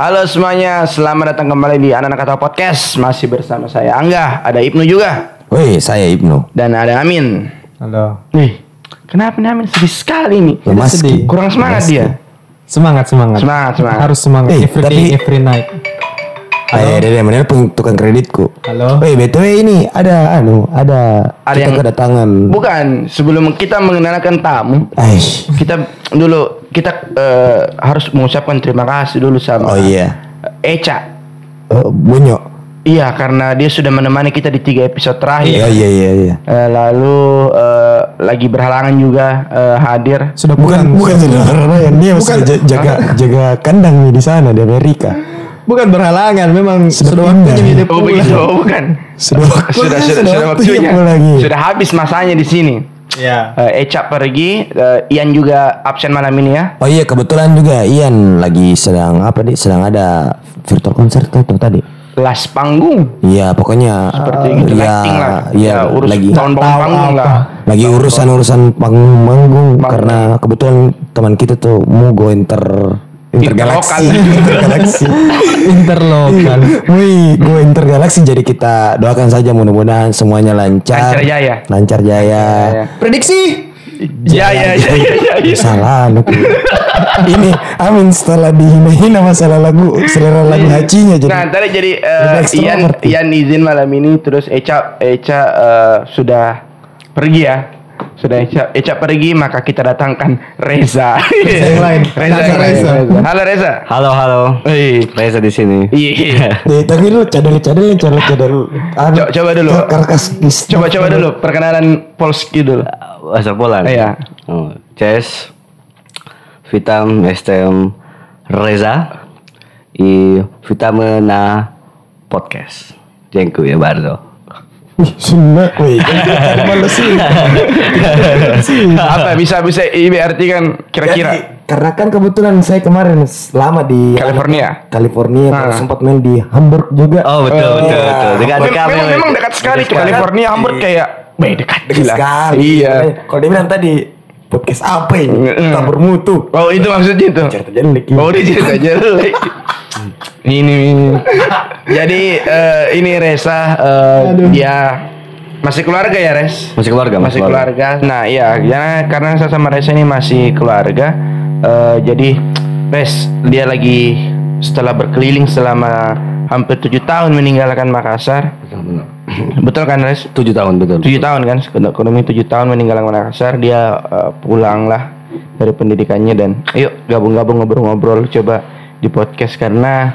Halo semuanya, selamat datang kembali di Anak Kata Podcast. Masih bersama saya Angga, ada Ibnu juga, Woi, saya Ibnu. dan ada Amin. Halo. Nih, kenapa nih Amin sedih sekali nih? Lemas sedih. Ki. Kurang semangat Lemas dia. Semangat, semangat. Semangat, semangat. Harus semangat. Eh, every day, tapi- every night. Eh, Dede, mana pun tukang kreditku. Halo. Woi, BTW ini ada anu, ada Ada kita yang- kedatangan. Bukan, sebelum kita mengenalkan tamu, Aish. kita dulu kita eh, harus mengucapkan terima kasih dulu sama Oh iya. Eca. Eh, Bunyo. Iya, karena dia sudah menemani kita di tiga episode terakhir. Iya, iya, iya, iya. Eh, lalu eh, lagi berhalangan juga eh, hadir. Sudah Bukan, bukan saudara Ryan, dia masih ja- jaga jaga kandang di sana di Amerika. Bukan berhalangan, memang Sudah sudah, waktunya dia Oh pulang. begitu, oh, bukan. Sudah Sudah sudah sudah, waktunya waktunya. lagi. Sudah habis masanya di sini. Ya. Eh, Eca pergi, eh, Ian juga absen malam ini ya. Oh iya, kebetulan juga Ian lagi sedang apa nih? Sedang ada virtual concert tuh tadi. Las panggung. Iya, pokoknya Seperti gitu, iya, lighting lah. Iya, Ya, urus lagi tahun panggung apa. lah. lagi urusan-urusan panggung-manggung Panggung. karena kebetulan teman kita tuh mau go inter intergalaksi intergalaksi Interlokal. Wih, go intergalaksi jadi kita doakan saja mudah-mudahan semuanya lancar Lancar jaya. lancar jaya Ya. Prediksi. Ya ya ya ya. ya, ya. salah anu. ini Amin setelah dihina-hina masalah lagu selera lagu hacinya jadi Nah, tadi jadi eh, ekstrovert Ian. Ian izin malam ini terus Eca Eca eh, sudah pergi ya. Sudah Eca, Eca pergi maka kita datangkan Reza. yang lain. Reza, yang lain. Reza. Halo Reza. Halo halo. Wih. Reza di sini. Iya. Eh, tapi lu cadel-cadel cadel-cadel anu, Co- coba dulu. karkas Coba coba dulu perkenalan Polski dulu. Asal Polan. Iya. Oh, Cześć. Witam, jestem Reza i witamy na podcast. Dziękuję bardzo. Wih, Sunda, wih, malas sih. Apa bisa bisa ini artikan kira-kira karena kan kebetulan saya kemarin lama di California. California Ah. sempat main di Hamburg juga. Oh betul Oh, betul iya. betul. Dekat dekat memang, memang dekat sekali ke California Hamburg kayak Wih dekat Dekat gila. sekali. Iya. Kalau dia bilang tadi podcast apa ini? Mm-mm. Tak bermutu. Oh itu maksudnya itu. Cerita jelek. Oh dia cerita jelek. ini, ini. Jadi eh, ini Reza eh, dia masih keluarga ya Res? Masih keluarga, Masih keluarga. Nah iya, karena karena saya sama Reza ini masih keluarga. eh, jadi Res dia lagi setelah berkeliling selama hampir tujuh tahun meninggalkan Makassar. Betul kan Res? Tujuh tahun betul. tujuh tahun kan ekonomi tujuh tahun meninggalkan Makassar dia eh, pulang lah dari pendidikannya dan ayo gabung-gabung ngobrol-ngobrol coba di podcast karena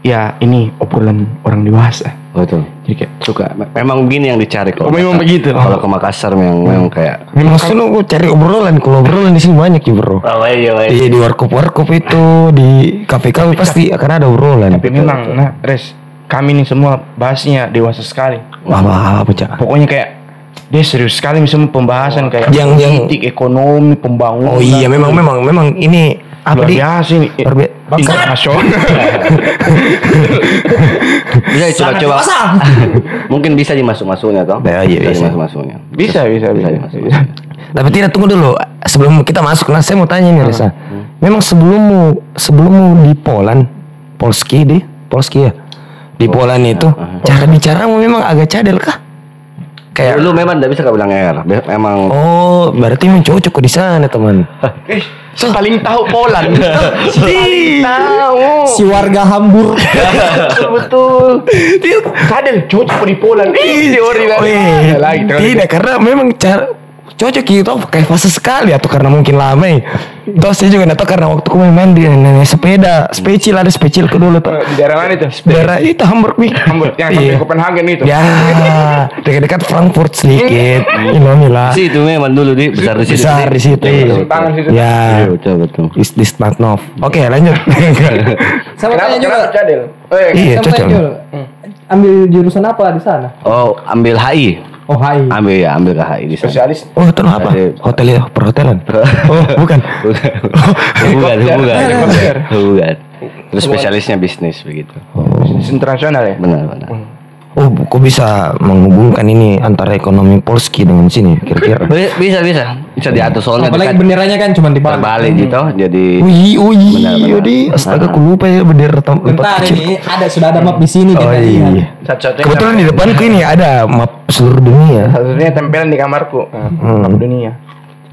ya ini obrolan orang dewasa Betul. jadi kayak Suka. Memang begini yang dicari Oh, kalau. memang Makassar. begitu. Kalau ke Makassar memang memang kayak. Memang lu cari obrolan. Kalau obrolan di sini banyak ya bro. Oh iya iya. Iya di warkop warkop itu di kafe kafe pasti akan ada obrolan. tapi memang nah Res kami nih semua bahasnya dewasa sekali Apa apa cak? pokoknya kayak dia serius sekali misalnya pembahasan kayak Yang- yang- politik ekonomi pembangunan Oh iya memang memang memang ini apa luar di biasa ini Luar internasional Bisa coba-coba. Mungkin bisa dimasuk-masuknya toh. Ya, iya, bisa bisa. dimasuk-masuknya. bisa bisa bisa, bisa. Tapi tidak tunggu dulu sebelum kita masuk. Nah saya mau tanya nih Reza. Memang sebelummu sebelummu di Poland, Polski di Polski ya di Poland itu cara bicaramu memang agak cadel kah? Kayak Lu memang tidak bisa kau bilang R. Memang oh berarti memang cocok di sana teman. Eh, paling tahu Poland. paling tahu. Si warga Hamburg. betul betul. Dia kadang cocok di Poland. Ih, teori lagi tidak karena memang cara cocok gitu kayak fase sekali atau karena mungkin lama ya. Toh saya juga nggak tahu karena waktu aku main di nenek sepeda, specil ada specil ke dulu tuh. Di daerah mana itu? Daerah itu Hamburg nih. Hamburg yang sampai Iya. Copenhagen itu. Ya, dekat-dekat Frankfurt sedikit. Ini lah. sih itu memang dulu di besar di situ. Besar di situ. Tangan situ. Iya, Ya, betul betul. is this not enough. Oke, lanjut. Sama tanya juga. Eh, Iya, cocok. juga. Ambil jurusan apa di sana? Oh, ambil HI. Oh, hai. Ambil ya, ambil ke HI di sana. spesialis. Oh, itu apa? Hotel ya, perhotelan. Oh, bukan. bukan. bukan, bukan. Bukan. Terus spesialisnya bisnis begitu. Bisnis internasional ya. Benar, benar. Oh, kok bisa menghubungkan ini antara ekonomi Polski dengan sini kira-kira? Bi- Bisa, bisa. Bisa diatur soalnya Apalagi dekat benderanya kan cuma di bawah. terbalik gitu. Jadi Wih, oh iya, Benar, benar. di astaga aku lupa ya bendera tempat Bentar kecil. ini ada sudah ada map di sini Oh kita iya. Kebetulan di depanku ini ada map seluruh dunia. satu-satunya tempelan di kamarku Nah, Hmm. map dunia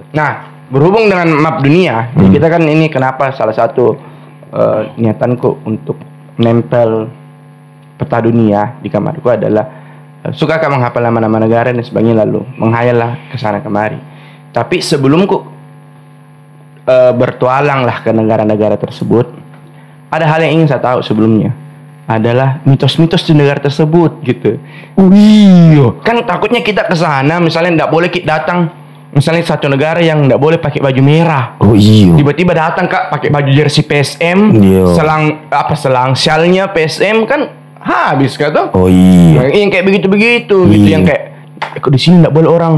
nah berhubung dengan map dunia jadi kita kan ini kenapa salah satu eh, niatanku untuk nempel peta dunia di kamarku adalah eh, suka kak menghafal nama-nama negara dan sebagainya lalu menghayallah ke sana kemari tapi sebelumku eh, bertualang lah ke negara-negara tersebut ada hal yang ingin saya tahu sebelumnya adalah mitos-mitos di negara tersebut gitu Oh iya. kan takutnya kita ke sana misalnya nggak boleh kita datang misalnya satu negara yang nggak boleh pakai baju merah Oh iya. tiba-tiba datang kak pakai baju jersey PSM Iya. selang apa selang sialnya PSM kan habis kata Oh iya. yang kayak begitu-begitu gitu Iya. yang kayak eh, kok di sini nggak boleh orang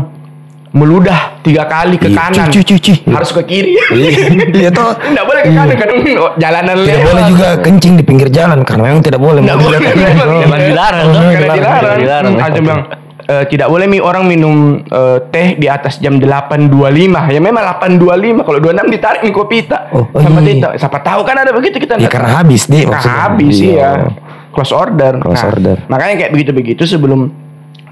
meludah tiga kali ke Iya, kanan cuy, cuy, cuy. harus ke kiri Iya toh. nggak boleh ke kanan kan jalanan Tidak lewat boleh juga kencing di pinggir jalan karena memang tidak boleh. Nggak Mobil boleh. Memang dilarang, Oh, memang Karena dilarang. dilarang. Hmm, Ada bilang eh, tidak boleh mi orang minum eh, teh di atas jam 8.25. Ya memang 8.25 kalau 26 ditarik mi kopi tak. Oh, oh Siapa iya. tidak? Siapa tahu kan ada begitu kita Ya karena habis deh maksudnya. habis Iya. iya. Close order. Close Nah, order. Makanya kayak begitu-begitu sebelum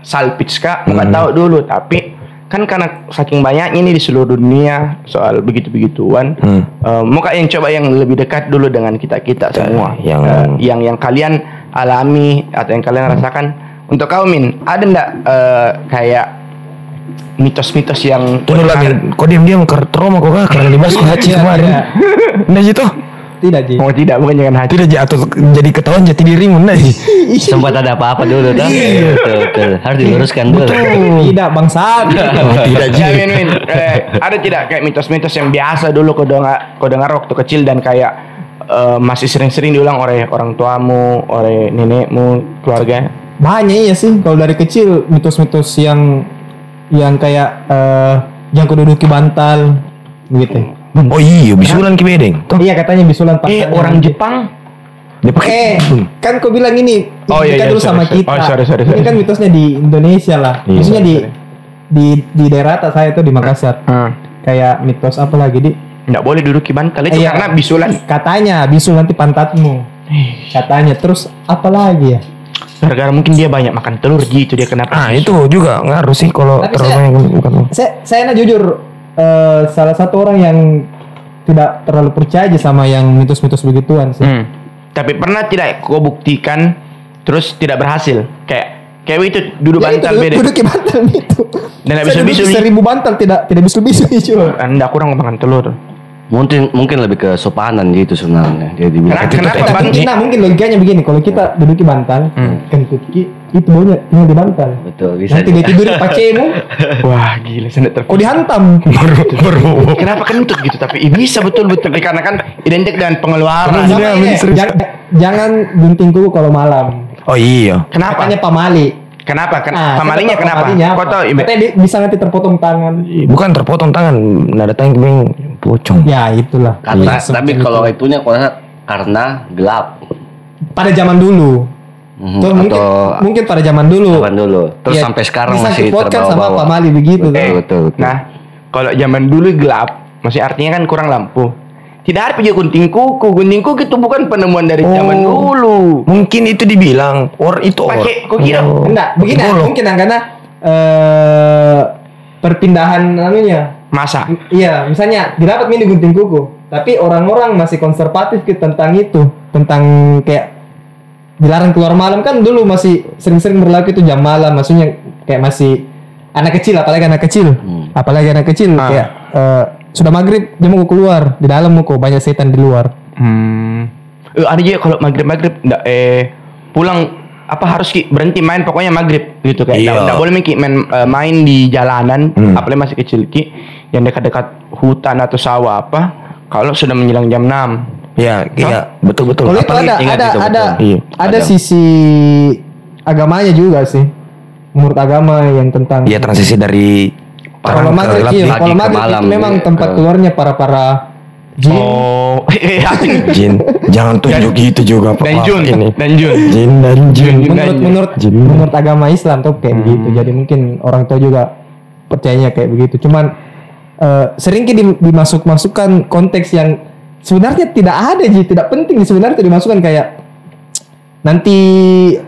salpits kak nggak Hmm. tahu dulu tapi kan karena saking banyaknya ini di seluruh dunia soal begitu-begituan Hmm. eh, mau kak yang coba yang lebih dekat dulu dengan kita kita semua yang- Eh, yang yang kalian alami atau yang kalian rasakan untuk kau min ada ndak eh, kayak mitos-mitos yang Tunggu lah, Min. Kok diam-diam ker trauma kok kak? Karena haji Iya, kemarin. Nah gitu. Tidak Ji. oh tidak bukan jangan hati Tidak jatuh jadi ketahuan jati dirimu nah. sempat ada apa-apa dulu kan? Betul, betul. Harus diluruskan dulu. Tidak bangsat. Oh, tidak Ya. Min, Min. Eh, ada tidak kayak mitos-mitos yang biasa dulu kau dengar kau dengar waktu kecil dan kayak eh, masih sering-sering diulang oleh orang tuamu, oleh nenekmu, keluarga? Banyak iya sih kalau dari kecil mitos-mitos yang yang kayak eh yang kududuki bantal gitu. Oh iya, bisulan ki bedeng. Toh. Iya katanya bisulan Eh, pasangan. orang Jepang Dia pakai. Eh, kan kau bilang ini Oh, iya, kan iya, dulu sorry, sama sorry. kita. Oh, sorry, sorry, Ini sorry. kan mitosnya di Indonesia lah. Iya, Maksudnya sorry, di sorry. di di daerah atas saya tuh di Makassar. Hmm. Kayak mitos apa lagi di nggak boleh duduki bantal itu Iya. karena bisulan katanya bisul nanti pantatmu. Katanya terus apa lagi ya? gara-gara mungkin dia banyak makan telur gitu dia kenapa Ah itu juga ngaruh sih kalau terlalu saya- banyak bukan. Saya saya nah jujur eh, salah satu orang yang tidak terlalu percaya aja sama yang mitos-mitos begituan sih. Hmm. Tapi pernah tidak kau buktikan terus tidak berhasil? Kayak kayak itu duduk Ya, bantal itu, beda. Duduk di bantal itu. Dan duduk nih. seribu bantal tidak tidak bisu-bisu itu. Anda kurang makan telur. Mungkin mungkin lebih ke sopanan gitu sebenarnya. Jadi Kenapa- bilang kenapa Tapi ban- kita mungkin logikanya begini, kalau kita duduk di bantal, Hmm. kentut ki itu baunya tinggal di bantal. betul bisa. Nanti dia tidur di pacemu, Wah gila saya nggak kau dihantam. Baru baru. Kenapa kentut gitu? Tapi bisa betul-betul karena kan identik dengan pengeluaran. Serius. jangan, jangan gunting kuku kalau malam. Oh iya. Kenapa? Katanya pamali. Kenapa? Ken Ah, tahu kenapa? tahu Ibe? Katanya bisa nanti terpotong tangan. Bukan terpotong tangan, nada tangan kebing pocong. Ya itulah. Karena Iya, tapi kalau itu. itunya karena karena gelap. pada zaman dulu, Mhm, Tuh, mungkin atau mungkin pada zaman dulu. kapan dulu. Terus Ya, sampai sekarang bisa masih podcast sama terbawa-bawa. pamali begitu. Betul, tuh. betul, betul. Nah, kalau zaman dulu gelap, masih artinya kan kurang lampu. Tidak ada punya gunting kuku. Gunting kuku itu bukan penemuan dari zaman Oh. dulu. Mungkin itu dibilang or itu or. Pakai, kok kira? Oh. Enggak, begini Golok. mungkin karena eh perpindahan anunya. Masa? Iya, misalnya didapat mini gunting kuku, tapi orang-orang masih konservatif gitu tentang itu, tentang kayak dilarang keluar malam kan dulu masih sering-sering berlaku itu jam malam, maksudnya kayak masih anak kecil, apalagi anak kecil, apalagi anak kecil Ah. kayak eh, sudah maghrib dia mau keluar di dalam mau banyak setan di luar. Hmm. Eh, ada juga kalau maghrib maghrib ndak eh pulang apa harus ki berhenti main pokoknya maghrib gitu kayak Iya. ndak ndak boleh ki main eh, main di jalanan Hmm. apalagi masih kecil ki yang dekat-dekat hutan atau sawah apa kalau sudah menjelang jam 6 Ya, iya, betul betul. Kalau itu ada ingat ada itu, ada betul. Iya, ada ada. sisi agamanya juga sih. Menurut agama yang tentang Iya transisi dari kalau maghrib iya, kalau maghrib malam, itu memang iya, tempat ke- keluarnya para para jin. oh jin. Jangan tunjuk gitu juga Pak. dan Jun ini. dan Jun Jin dan jin. Jin. menurut menurut Jin. menurut agama Islam tuh kayak begitu. Jadi mungkin orang tua juga percayanya kayak begitu. Cuman eh, sering dimasuk-masukkan konteks yang sebenarnya tidak ada ji, tidak penting sebenarnya dimasukkan kayak nanti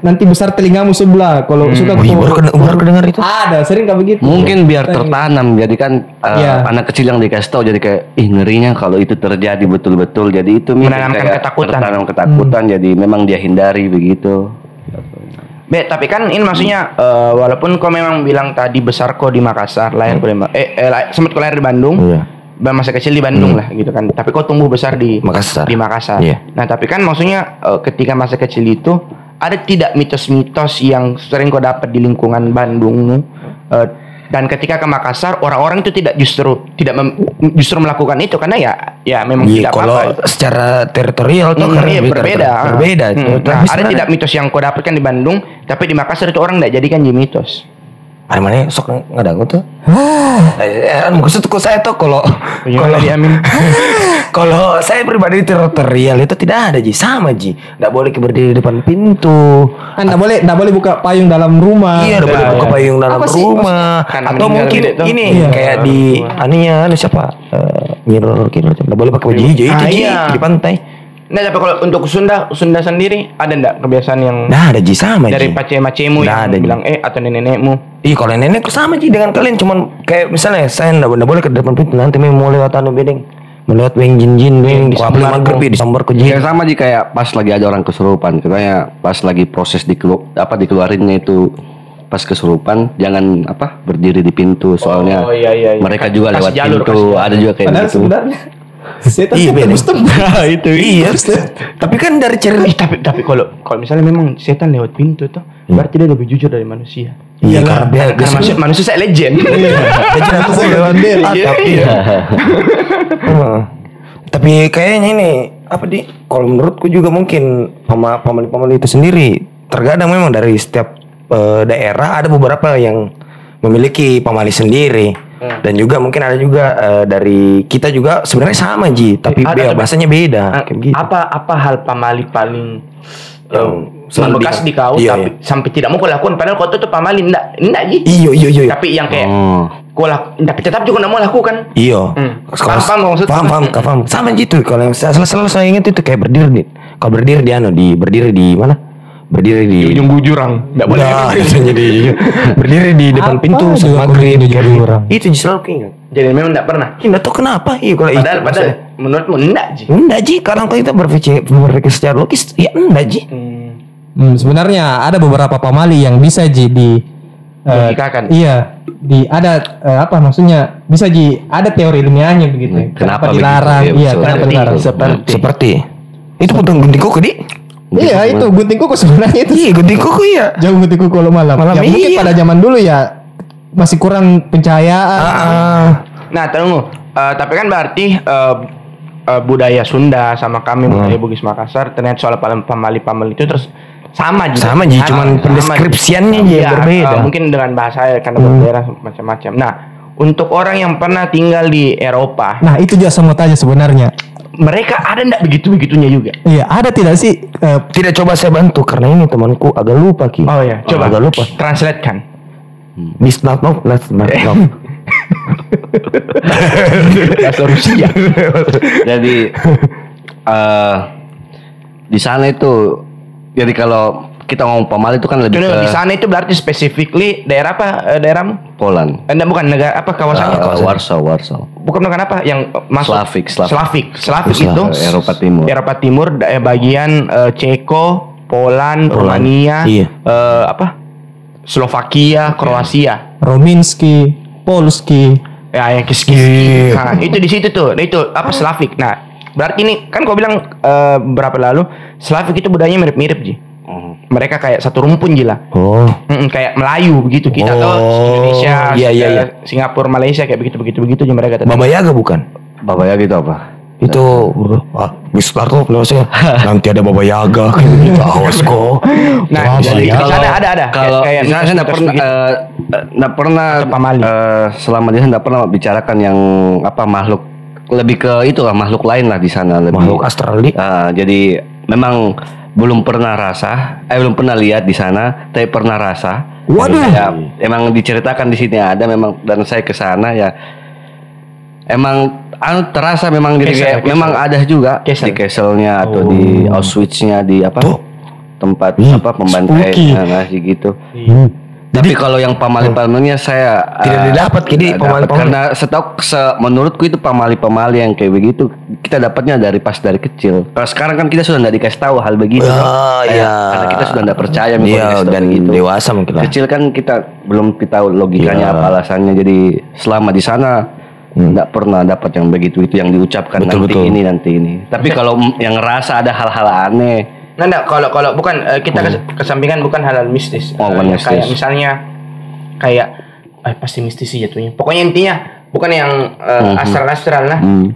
nanti besar telingamu sebelah kalau suka Oh, iya, baru kena- baru kedengar itu. ada sering kayak begitu Mungkin biar tertanam jadi kan uh, Iya. anak kecil yang dikasih tahu jadi kayak ih ngerinya kalau itu terjadi betul-betul jadi itu Menanamkan kayak ketakutan. tertanam ketakutan jadi memang dia hindari begitu. Be, tapi kan ini maksudnya eh, walaupun kau memang bilang tadi besar kau di Makassar, lahir kau di Ma- eh, eh sempat kau lahir di Bandung. Iya. Masa kecil di Bandung lah gitu kan. Tapi kau tumbuh besar di Makassar. Di Makassar. Iya. Nah, tapi kan maksudnya eh, ketika masa kecil itu ada tidak mitos-mitos yang sering kau dapat di lingkungan Bandungmu eh, dan ketika ke Makassar orang-orang itu tidak justru tidak mem- justru melakukan itu karena ya ya memang Iya, tidak kalau apa-apa. secara teritorial tuh Hmm, karena iya, berbeda. ter- Berbeda. Hmm, Nah, ada tidak mitos yang kau dapatkan di Bandung, tapi di Makassar itu orang tidak jadikan jadi mitos. Ada mana sok nggak ada tuh? Eh, maksudku saya tuh kalau Gimana, Di Amin? kalau saya pribadi teritorial itu tidak ada ji sama ji. Tidak boleh berdiri di depan pintu. kan nggak boleh nggak boleh buka payung dalam rumah Iya, udah boleh Nah, buka iya. payung dalam rumah Kan atau mungkin ini Iya. kayak di aninya anu siapa? Eh, Nyiror kira tidak boleh pakai baju hijau itu Ah, ji iya. di pantai. Nah, tapi kalau untuk Sunda, Sunda sendiri ada enggak kebiasaan yang Nah, ada ji sama dari ji. pace-macemu Nggak yang ada, Ji. bilang eh atau nenek-nenekmu? Iya kalau nenekku sama sih dengan kalian cuman kayak misalnya saya nggak nggak boleh ke depan pintu nanti memang mau lewat anu bedeng mau lewat weng jin jin weng di disambar sambar maghrib kok. ya, disambar ke Ya jin sama aja kayak pas lagi ada orang kesurupan, katanya pas lagi proses dikelu apa dikeluarinnya itu pas kesurupan jangan apa berdiri di pintu soalnya Oh, iya, iya, iya. mereka juga Kasih lewat jalur, pintu ada juga kayak padahal gitu. sebenarnya setan Iya, tembus tembus itu iya. Tapi kan dari cerita tapi tapi kalau kalau misalnya memang setan lewat pintu tuh, berarti dia lebih jujur dari manusia. iya karena dia Karena manusia, manusia saya legend. dia cerita tuh Saya lewat. Ah, tapi Heeh. tapi kayaknya ini apa di kalau menurutku juga mungkin pama pamali-pamali itu sendiri terkadang memang dari setiap eh, daerah ada beberapa yang memiliki pamali sendiri dan juga mungkin ada juga eh, dari kita juga sebenarnya sama ji tapi Ada, beda bahasanya beda Ah, kayak gitu apa apa hal pamali paling Yang selalu membekas di- di kau iya, tapi sampai tidak mau kau lakukan padahal kau tuh tuh pamali enggak enggak ji iyo iyo iyo tapi yang kayak Oh. kau laku, tapi tetap juga enggak mau lakukan Iyo. Hmm. Paham, paham maksudnya. Paham, paham, paham. Sama gitu. Kalau yang selalu, selalu saya ingat itu kayak berdiri di, kalau berdiri di anu di berdiri di mana? Berdiri di ujung bujurang enggak boleh Nah, itu jadi berdiri di depan Apa pintu juga maghrib. di jurang? gitu. Itu selalu keinget. jadi memang enggak pernah Tidak tahu kenapa. Iya kalau itu. padahal padahal menurutmu enggak ji Enggak ji, kadang kalau kita berpikir berpikir secara logis, ya enggak ji. Hmm, sebenarnya ada beberapa pamali yang bisa ji di Logikakan. iya di ada eh, apa maksudnya bisa ji ada teori ilmiahnya begitu Hmm, kenapa dilarang iya Ya, kenapa dilarang seperti Seperti itu pun gunting kuku di. Iya itu gunting kuku sebenarnya itu Iya gunting kuku ya. jauh gunting kuku kalau malam, Malam, ya mungkin iya. pada zaman dulu ya masih kurang pencahayaan Ah, Nah, tunggu. Eh, tapi kan berarti eh, eh, budaya Sunda sama kami budaya Bugis Makassar ternyata soal pam- pamali-pamali itu terus sama juga. Sama, Ji, Sama, cuman sama, pendeskripsiannya aja yang Iya, berbeda. eh, mungkin dengan bahasa karena daerah macam-macam. Nah, untuk orang yang pernah tinggal di Eropa, nah itu juga saya mau tanya sebenarnya mereka ada ndak begitu-begitunya juga? iya ada tidak sih eh, tidak coba saya bantu karena ini temanku agak lupa ki. Oh ya, coba agak lupa. translate kan. Not no, let's not no. Bahasa Rusia. Jadi eh di sana itu jadi kalau kita ngomong pamali itu kan lebih Tunggu, ke di sana itu berarti specifically daerah apa? Eh, daerahmu? Poland. Enggak, bukan negara apa kawasannya? Eh, Warsaw, Warsaw. bukan bukan apa yang masuk Slavik, Slavik. Slavik, Slavik Slavik, itu Eropa Timur. Eropa Timur eh, bagian eh, Ceko, Poland, Rumania, Iya. eh, apa? Slovakia, Kroasia. Rominski Polski Ya yang kis Iya. Nah, itu di situ tuh. Nah, itu apa Slavik. Nah, berarti ini kan kau bilang eh, berapa lalu Slavik itu budayanya mirip-mirip, Ji. Oh. Mereka kayak satu rumpun gila. Oh. Mm, kayak Melayu begitu kita Oh, tahu Indonesia, iya, iya, iya. Singapura, Malaysia kayak begitu begitu begitu aja mereka tetap. Baba Yaga bukan? Baba Yaga itu apa? Itu ah, Miss Larto saya nanti ada Baba Yaga kayak gitu awas kok. Nah, jadi di sana ada ada Kalau kayak sana saya nggak mitos-mitos pernah eh, eh, nggak pernah eh, selama di sana nggak pernah bicarakan yang apa makhluk lebih ke itu lah makhluk lain lah di sana lebih makhluk astral di. Ah, jadi memang belum pernah rasa, eh belum pernah lihat di sana, tapi pernah rasa. Waduh. Ya, emang diceritakan di sini ada memang dan saya ke sana ya emang anu terasa memang Kesel, kayak kesel. memang ada juga Kesel. di Kesselnya atau di Auschwitznya di apa tempat apa pembantaian nah, sih gitu. Tapi kalau yang pamali-pamalinya saya Tidak eh, didapat, Kidi, tidak pamali-pamali. dapat. karena setahu se, menurutku itu pamali-pamali yang kayak begitu kita dapatnya dari pas dari kecil. Kalau sekarang kan kita sudah tidak dikasih tahu hal begitu. Kayak- iya. Karena kita sudah tidak percaya Iya, dan begitu. dewasa mungkin lah. Kecil kan kita belum tahu logikanya Iya. apa alasannya. Jadi selama di sana tidak pernah dapat yang begitu itu yang diucapkan Hmm. Betul, nanti betul. ini nanti ini. Tapi kalau yang ngerasa ada hal-hal aneh, Nah, enggak, kalau kalau bukan eh, kita kes- kesampingkan bukan halal mistis. Oh, bukan Eh, mistis. Kayak misalnya kayak eh pasti mistis sih jatuhnya. Pokoknya intinya bukan yang eh, astral-astral lah. hmm,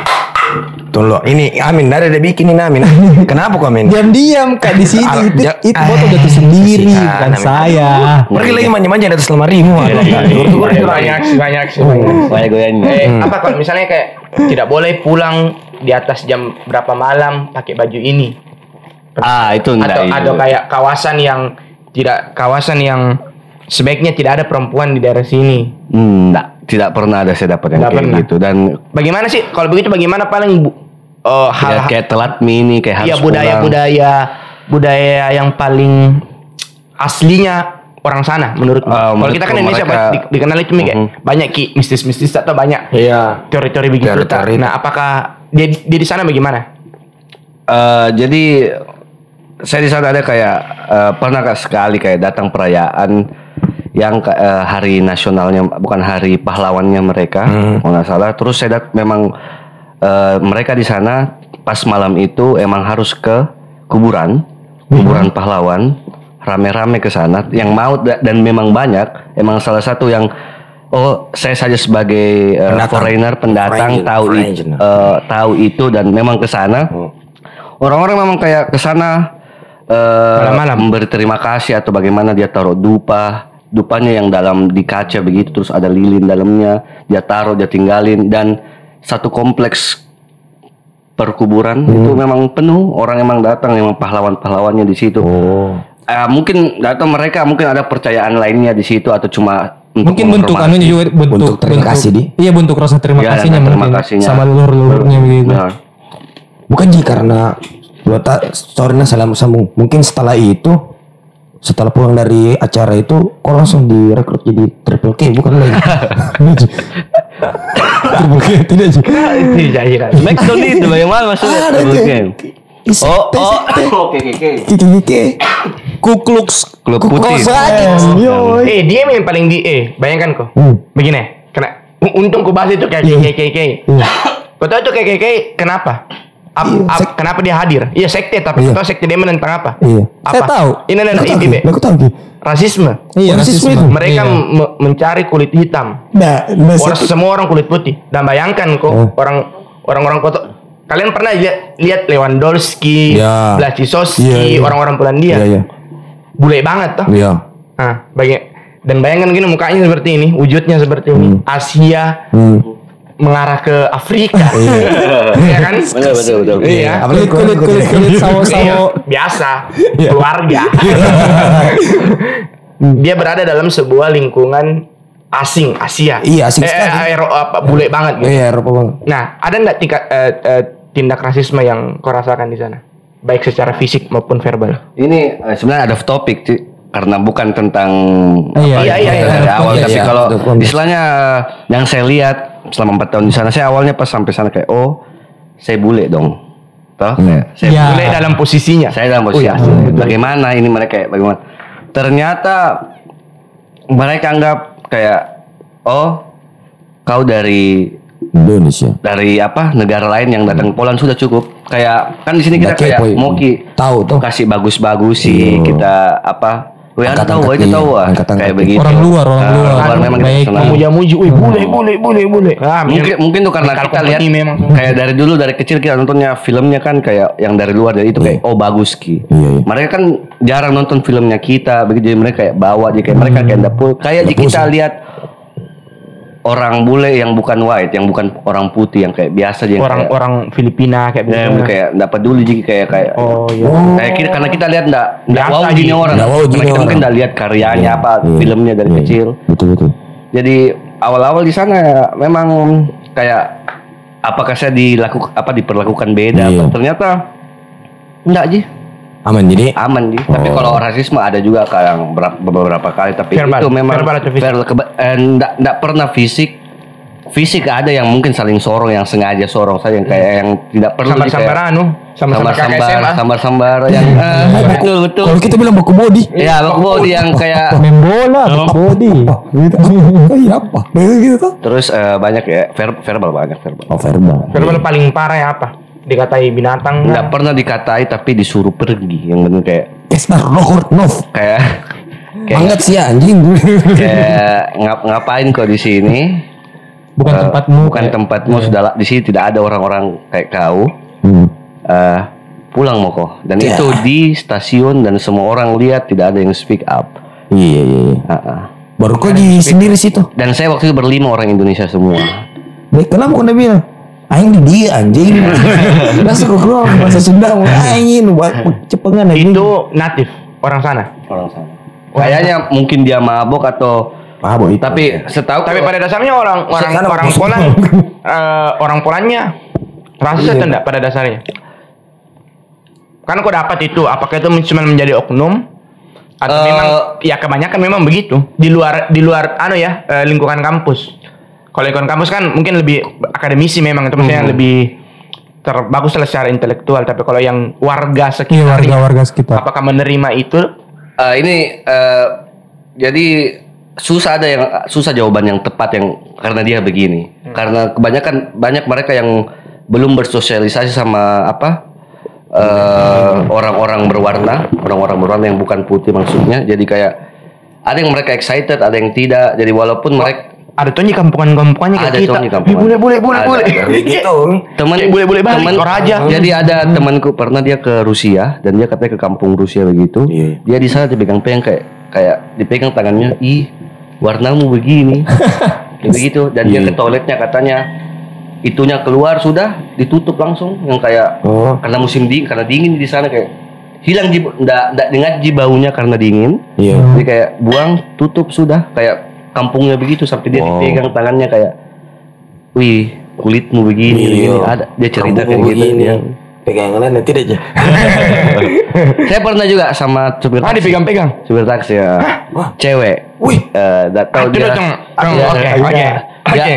Tolong, ini Amin, dari ada bikin ini Amin. Kenapa kok Amin? Diam-diam kak di sini Ah, itu, ja- itu foto jatuh sendiri kasihan, bukan saya. Pergi lagi manja-manja di atas lemari mu. Banyak banyak sih banyak sih. banyak. banyak goyang. Eh, apa kalau misalnya kayak tidak boleh pulang di atas jam berapa malam pakai baju ini Ah itu enggak atau itu. ada kayak kawasan yang tidak kawasan yang sebaiknya tidak ada perempuan di daerah sini. Hmm, enggak, tidak pernah ada saya dapat yang Enggak kayak pernah. gitu dan Bagaimana sih kalau begitu bagaimana paling bu, eh, hal ya, kayak telat mini kayak ya harus budaya pulang. budaya budaya yang paling aslinya orang sana menurut Ah, kalau kita kan Indonesia mereka- di, dikenal itu kayak Mhm. banyak ki mistis-mistis atau banyak Iya. teori-teori begitu Teori-teori. nah apakah dia dia di sana bagaimana Eh, jadi saya di sana ada kayak eh, pernah sekali kayak datang perayaan yang eh, hari nasionalnya bukan hari pahlawannya mereka kalau nggak salah. Terus saya dat memang eh, mereka di sana pas malam itu emang harus ke kuburan kuburan pahlawan rame-rame ke sana. Yang mau da- dan memang banyak emang salah satu yang oh saya saja sebagai eh, Pendatang. foreigner pendatang Foreigner, tahu foreigner. eh, tahu itu dan memang ke sana. Orang-orang memang kayak ke sana eh, Malam-malam. memberi terima kasih atau bagaimana dia taruh dupa dupanya yang dalam di kaca begitu terus ada lilin dalamnya dia taruh dia tinggalin dan satu kompleks perkuburan itu memang penuh orang emang datang memang pahlawan-pahlawannya di situ Oh. Eh, mungkin atau mereka mungkin ada percayaan lainnya di situ atau cuma untuk Mungkin bentuk anunya juga bentuk, Bentuk terima kasih, Di. Iya bentuk rasa terima Ya, kasihnya terima mungkin kasihnya. sama leluhur-leluhurnya begitu. Nah, Bukan Ji karena dua tak sorry nah salam sambung. Mungkin setelah itu setelah pulang dari acara itu kok langsung direkrut jadi triple K bukan lagi. triple K tidak Ji. tidak tidak Smackdown itu bagaimana maksudnya? Ji. game. Isi- Oh, oh, oke, oke, oke. Kuklux Klub putih. lagi. Yoi. eh dia yang paling di eh bayangkan kok Hmm. begini kena untung ku bahas itu kayak Iya. kayak kayak kayak Iya. kau tahu itu kayak kayak kayak kenapa Ap- Iya, ap- sek- kenapa dia hadir iya sekte tapi Iya. tahu sekte dia menentang apa Iya. apa Saya tahu. ini nanti ini. Be. Aku tahu rasisme Iya, rasisme rasisme. itu. mereka Iya. me- mencari kulit hitam Nah, nah orang semua orang kulit putih dan bayangkan kok Oh. orang orang-orang kota kalian pernah lihat lihat Lewandowski, Ya. Blachowski, Iya, iya. orang-orang Polandia, Iya, iya. bule banget toh. Iya. Nah, bagi dan bayangkan gini mukanya seperti ini, wujudnya seperti ini, Asia Hmm. Mengarah ke Afrika, ya kan? Betul, betul, betul. Iya. Kulit kulit kulit kulit Iya, sawo-sawo. biasa Iya. keluarga. Dia berada dalam sebuah lingkungan asing Asia. Iya, asing eh, sekali. eh, apa, bule banget gitu. Iya, Eropa banget. Nah, ada nggak tingkat eh, eh, tindak rasisme yang kau rasakan di sana? Baik secara fisik maupun verbal. Ini eh, sebenarnya ada topik Ci. Karena bukan tentang Iya, apa iya, yang iya, dari iya, awal iya, tapi iya, kalau konteks. istilahnya yang saya lihat selama empat tahun di sana saya awalnya pas sampai sana kayak oh saya bule dong toh kayak saya Iya. Bule dalam posisinya. saya dalam posisi Oh, iya. asli. bagaimana ini mereka kayak bagaimana ternyata mereka anggap kayak oh kau dari Indonesia. dari apa negara lain yang datang ke Poland sudah cukup kayak kan di sini kita Nggak kayak kepo, ya. mau ki Tahu tuh. kasih bagus-bagus sih Iya. kita apa Angkat-angkat, tahu, iya. tahu ah. Kayak iya. begitu. Orang luar, orang Ah, luar. luar memang Baik. Memuja-muji, wih bule, bule, bule, bule, bule. Ah, mungkin mungkin tuh karena Kalau kita lihat kayak dari dulu dari kecil kita nontonnya filmnya kan kayak yang dari luar dari itu kayak oh bagus ki Iya, iya. mereka kan jarang nonton filmnya kita begitu jadi mereka kayak bawa jadi kayak mereka kayak dapur kayak jika kita lihat orang bule yang bukan white yang bukan orang putih yang kayak biasa aja yang kayak- orang-orang Filipina kayak Ya, begitu. kayak enggak peduli jadi kayak kayak Oh iya. kayak kita, karena kita lihat enggak enggak Biasa, wow gini orang. Nggak wow Karena gini kita mungkin orang. enggak lihat karyanya apa Iya. filmnya dari Iya. kecil. Betul betul. Jadi awal-awal di sana ya memang kayak apakah saya dilakukan apa diperlakukan beda Iya. apa ternyata enggak Ji Aman jadi. aman Ji tapi Oh. kalau rasisme ada juga berapa, beberapa kali tapi Verbal. itu memang Verbal atau fisik? verbal keba- eh, enggak, enggak pernah fisik fisik ada yang mungkin saling sorong yang sengaja sorong saja yang kayak yang tidak perlu Sambar sambar anu, sambar sambar kakak sambar-sambar SMA. sambar-sambar yang eh, betul betul Kalau kita bilang baku body. ya body yang kayak Main bola, body. Gitu. Iya apa? Begitu tuh. terus eh, banyak ya ver- verbal banyak verbal Oh verbal. Verbal paling parah ya apa? Dikatai binatang nggak kan? pernah dikatai tapi disuruh pergi yang benar kayak Esnar Nohort Nov. kayak kayak Banget sih anjing. kayak ngap ngapain kok di sini Bukan Eh, tempatmu. bukan kayak- tempatmu sudah la- di sini tidak ada orang-orang kayak kau Hmm. Eh, pulang mau kok dan Ya. itu di stasiun dan semua orang lihat tidak ada yang speak up Iya iya. iya. Ah, ah. Baru kau di sendiri situ. dan saya waktu itu berlima orang Indonesia semua Baik, kenapa kau udah bilang? Aing di dia anjing. Langsung kau keluar bahasa Sunda. Anjing, buat cepengan anjing. Itu natif orang sana. orang sana kayaknya mungkin dia mabok atau Mabok itu. tapi setahu Tapi pada dasarnya orang orang Sana orang masuk. Poland eh, orang Polandnya rasis Iya. atau enggak pada dasarnya? Kan kau dapat itu, apakah itu cuma menjadi oknum atau Eh, memang ya kebanyakan memang begitu di luar di luar anu ya eh, lingkungan kampus. Kalau lingkungan kampus kan mungkin lebih akademisi memang itu maksudnya Hmm. lebih terbagus lah secara intelektual. Tapi kalau yang warga Iya, sekitar warga-warga sekitar. apakah menerima itu? Eh, ini eh, jadi susah ada yang susah jawaban yang tepat yang karena dia begini. Karena kebanyakan banyak mereka yang belum bersosialisasi sama apa eh, orang-orang berwarna orang-orang berwarna yang bukan putih maksudnya. Jadi kayak ada yang mereka excited ada yang tidak. Jadi walaupun mereka ada tuh nih kampungan-kampungannya kayak Ada kita. tuh nih kampungan. Eh, boleh boleh boleh Ada, boleh. ada. gitu. teman Kayak boleh-boleh balik, teman orang aja. jadi ada temanku pernah dia ke Rusia dan dia katanya ke kampung Rusia begitu Iya. dia di sana dipegang-pegang kayak kayak dipegang tangannya ih warnamu begini kayak begitu dan dia Iya. ke toiletnya katanya itunya keluar sudah ditutup langsung yang kayak Oh. karena musim dingin karena dingin di sana kayak hilang ji ndak ndak dengar ji baunya karena dingin Iya. jadi kayak buang tutup sudah kayak kampungnya begitu sampai dia Wow. dipegang tangannya kayak wih kulitmu begini, begini. ada dia cerita kayak gitu dia. Pegangan tidak aja. saya pernah juga sama supir Ah taksi dipegang-pegang. supir taksi ya cewek Wih. eh nggak tahu Ah, dia tunggu, tunggu. Tunggu, Ya, Oke, ya, oke. ya, Oke. ya,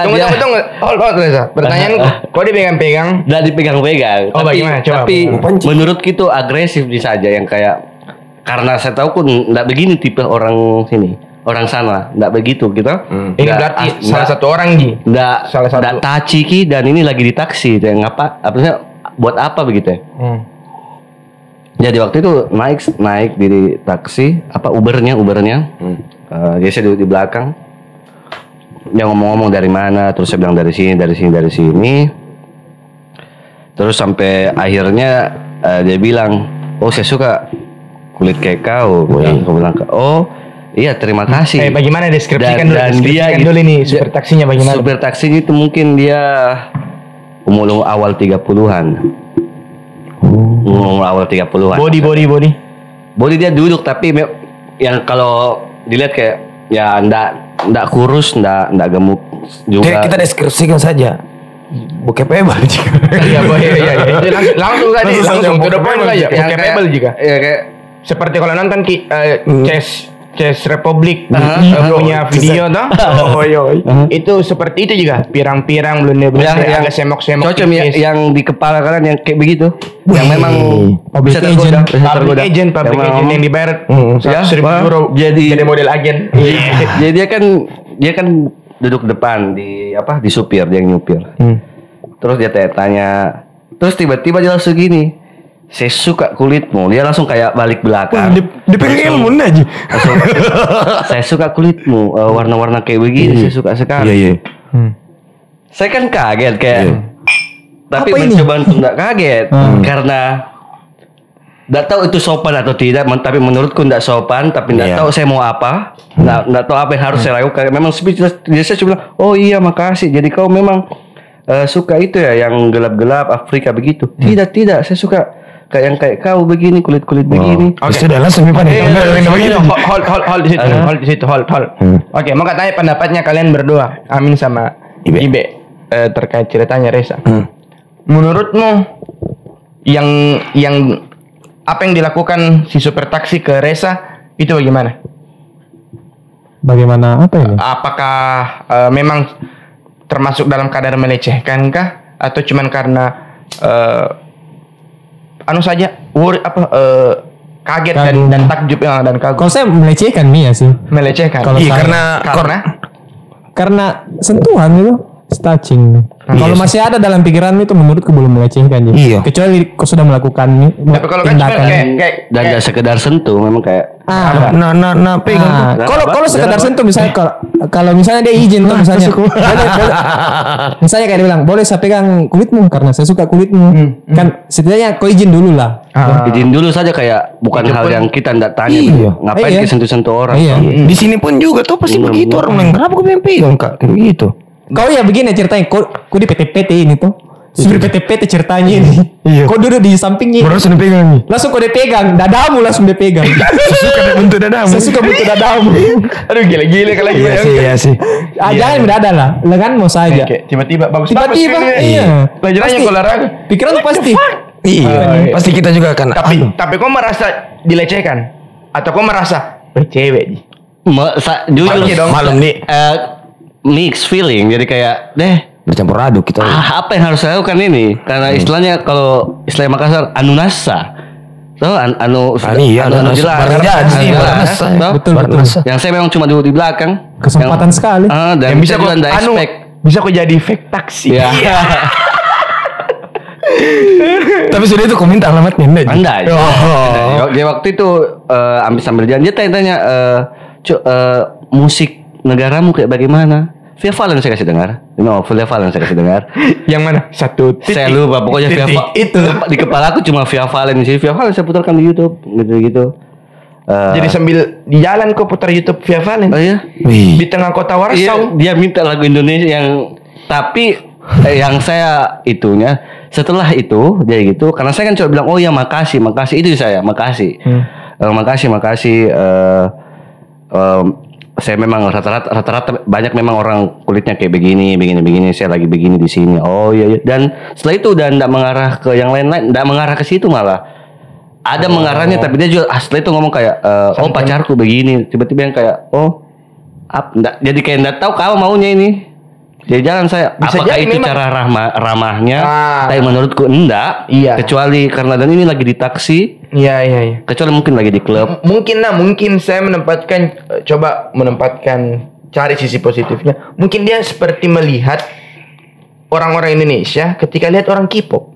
Tunggu, dia- tunggu, tunggu. Hold, hold, Reza. Pertanyaan, kok dipegang-pegang? nggak dipegang-pegang Oh, tapi bagaimana? Coba, tapi? Pancing. menurut gitu agresif di saja yang kayak karena saya tahu pun nggak begini tipe orang sini orang sana. Nggak begitu gitu. Ini Nggak- berarti ah, salah satu orang, Ji. nggak Salah satu. nggak taci ki dan ini lagi di taksi kayak ngapa apa sih buat apa begitu ya? Hmm. jadi waktu itu naik naik di taksi apa Ubernya Ubernya. Eh, jadi saya duduk di belakang. Dia ngomong-ngomong dari mana terus saya bilang dari sini dari sini dari sini. Terus sampai akhirnya eh, dia bilang oh saya suka kulit kayak kau. Gua bilang- gua bilang oh iya terima kasih Eh, bagaimana deskripsikan Dan- dulu? dan deskripsikan dia dulu nih supir taksinya bagaimana? Supir taksi itu mungkin dia umur awal 30-an. Umur awal 30-an. Body, body, body. Body dia duduk tapi yang kalau dilihat kayak ya ndak ndak kurus, ndak ndak gemuk juga. Kita, kita deskripsikan saja. Bokep ebal juga. Iya, boy, iya, iya. Itu Langsung, langsung tadi, Langsung langsung saja, to the point bokep saja. Yang Vocabable juga. Ya kayak Seperti kalau nonton ki, eh, Chess Republic eh, ah, punya video toh. Oh, iya. Itu seperti itu juga, pirang-pirang belum yang, yang agak semok-semok. cocok ya, yang di kepala kalian yang kayak begitu. Yang memang Public bisa tergoda, agent. bisa public tergoda. agent, public Yang agent yang dibayar Hmm. Ya, seribu euro Jadi- jadi model agen. Jadi dia kan dia kan duduk depan di apa di supir dia yang nyupir. Hmm. Terus dia tanya, terus tiba-tiba dia langsung gini, saya suka kulitmu. Dia langsung kayak balik belakang. Dipegang ilmu aja. Langsung, saya suka kulitmu, eh, warna-warna kayak begini, saya suka sekali. Iya iya. Saya kan kaget kayak, tapi Apa ini? mencoba untuk nggak kaget Hmm. karena nggak tahu itu sopan atau tidak, men- tapi menurutku nggak sopan, tapi nggak Iya. tahu saya mau apa, nggak nggak tahu apa yang harus saya lakukan. Memang speechless, dia saya cuma bilang, oh iya makasih. Jadi kau memang eh, suka itu ya yang gelap-gelap Afrika begitu? Tidak tidak, saya suka kayak yang kayak kau begini kulit kulit begini. Oke. Sudah langsung Mipan. Eh, Enggak, enggak, hold, hold, hold, di situ, hold di situ, hold, hold. Hmm. Oke, mau tanya pendapatnya kalian berdua, Amin sama Ibe. Ibe. eh, terkait ceritanya Reza. Hmm. Menurutmu yang yang apa yang dilakukan si supir taksi ke Reza itu bagaimana? Bagaimana apa ini? Apakah eh, memang termasuk dalam kadar melecehkan kah atau cuman karena eh, anu saja worry, apa eh, kaget dan, Kagum. dan takjub ya, dan kagum Kalau saya melecehkan Mia sih. melecehkan. Kalau Iya karena karena Karena sentuhan itu touching. Kalau masih ada dalam pikiran itu menurutku belum melecehkan ya. Iya. Kecuali kau sudah melakukan tapi kalau kan kayak kayak, Dan kayak gak sekedar sentuh memang kayak ah, nah nah nah pegang Ah, kalau kalau sekedar sentuh misalnya kalau kalau misalnya dia izin tuh misalnya. boleh, boleh, misalnya kayak dia bilang boleh saya pegang kulitmu karena saya suka kulitmu. Kan setidaknya kau izin dulu lah. Ah, izin dulu saja kayak bukan hal yang kita ndak tanya Iya. gitu. Ngapain Iya. sentuh-sentuh orang? iya. Di sini pun juga tuh pasti begitu orang kenapa kau pengen pegang kak? Kayak begitu. Kau ya begini ceritanya kau kau di PT-PT ini tuh? Supir PT-PT ceritanya ini. Iya. kau duduk di sampingnya Baru sudah pegang nih. langsung kau dipegang dadamu langsung dipegang. Suka ada bentuk dadamu. saya suka bentuk dadamu. Aduh gila-gila kalau Iya sih iya sih. ah, jangan berdada lah. Lengan mau saja. Tiba-tiba bagus tiba-tiba bagus, iya. Pelajarannya olahraga. Pikiran tuh pasti. Iya, iya. pasti kita juga akan tapi anu. tapi kau merasa dilecehkan? Atau kau merasa bercewek? Ma- sa- jujur. Malam nih eh, mix feeling jadi kayak deh bercampur aduk kita. ah, apa yang harus saya lakukan ini karena istilahnya kalau istilah Makassar anu nasa Tahu an, anu Ah, iya, anu. Barang jadi, barang nasa. Tahu? Betul, betul. nasa. yang saya memang cuma duduk di belakang kesempatan Yang- sekali ah, dan yang bisa ndak anu expect bisa kau jadi fake taksi ya Tapi sudah itu kau minta alamatnya enggak? Ji? anda aja. Oh. dia waktu itu eh, ambil sambil jalan dia tanya-tanya eh, "Cuk, eh, musik negaramu kayak bagaimana Via Valen saya kasih dengar. No Via Valen saya kasih dengar. Yang mana? Satu titik. Saya lupa pokoknya Via titik Va- itu. Di kepala aku cuma Via Valen sih. Via Valen saya putarkan di YouTube gitu-gitu Eh, jadi sambil di jalan kau putar YouTube via Valen? Oh iya. Wih. di tengah kota Iya, Warsaw dia minta lagu Indonesia yang tapi eh, yang saya itunya setelah itu dia gitu karena saya kan coba bilang oh ya makasih makasih. Itu saya makasih. Eh, makasih makasih eh, em, saya memang rata-rata rata-rata banyak memang orang kulitnya kayak begini begini begini saya lagi begini di sini. Oh iya, iya. dan setelah itu dan tidak mengarah ke yang lain-lain tidak mengarah ke situ malah. Ada mengarahnya tapi dia juga ah, setelah itu ngomong kayak eh, oh pacarku begini. Tiba-tiba yang kayak oh ap, jadi kayak ndak tahu kamu maunya ini jadi jalan saya Bisa apakah jadi itu memang. cara ramah ramahnya Ah. tapi menurutku enggak Iya. kecuali karena dan ini lagi di taksi iya iya iya kecuali mungkin lagi di klub M- mungkin nah mungkin saya menempatkan eh, coba menempatkan cari sisi positifnya mungkin dia seperti melihat orang-orang Indonesia ketika lihat orang K-pop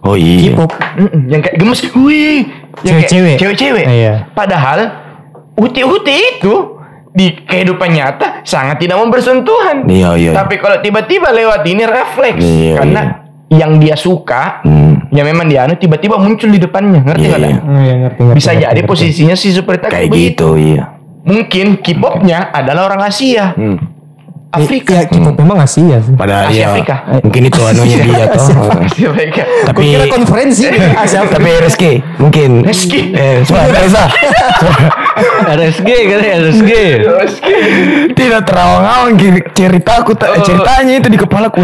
Oh iya. K-pop Mm-mm, yang kayak gemes wih yang kayak Cewek-cewek. cewek-cewek Iya. padahal uti-uti itu di kehidupan nyata sangat tidak mau bersentuhan Iya, iya, iya. tapi kalau tiba-tiba lewat ini refleks Iya, karena yang dia suka Hmm. yang memang dia anu tiba-tiba muncul di depannya ngerti Iya, nggak iya. Dan? Oh, iya, ngerti, ngerti, bisa ngerti, jadi ngerti. posisinya si seperti Kayak gitu iya. mungkin K-popnya adalah orang Asia Hmm. Afrika Iya, K-pop memang Asia sih. Padahal Asia ya Afrika. mungkin itu anunya dia toh. Asia Afrika Tapi Kira konferensi Asia Afrika. tapi Rizky mungkin Rizky. eh Reza RSG kan ya, RSG tidak terawang-awang kiri- ceritaku ta- ceritanya itu di kepalaku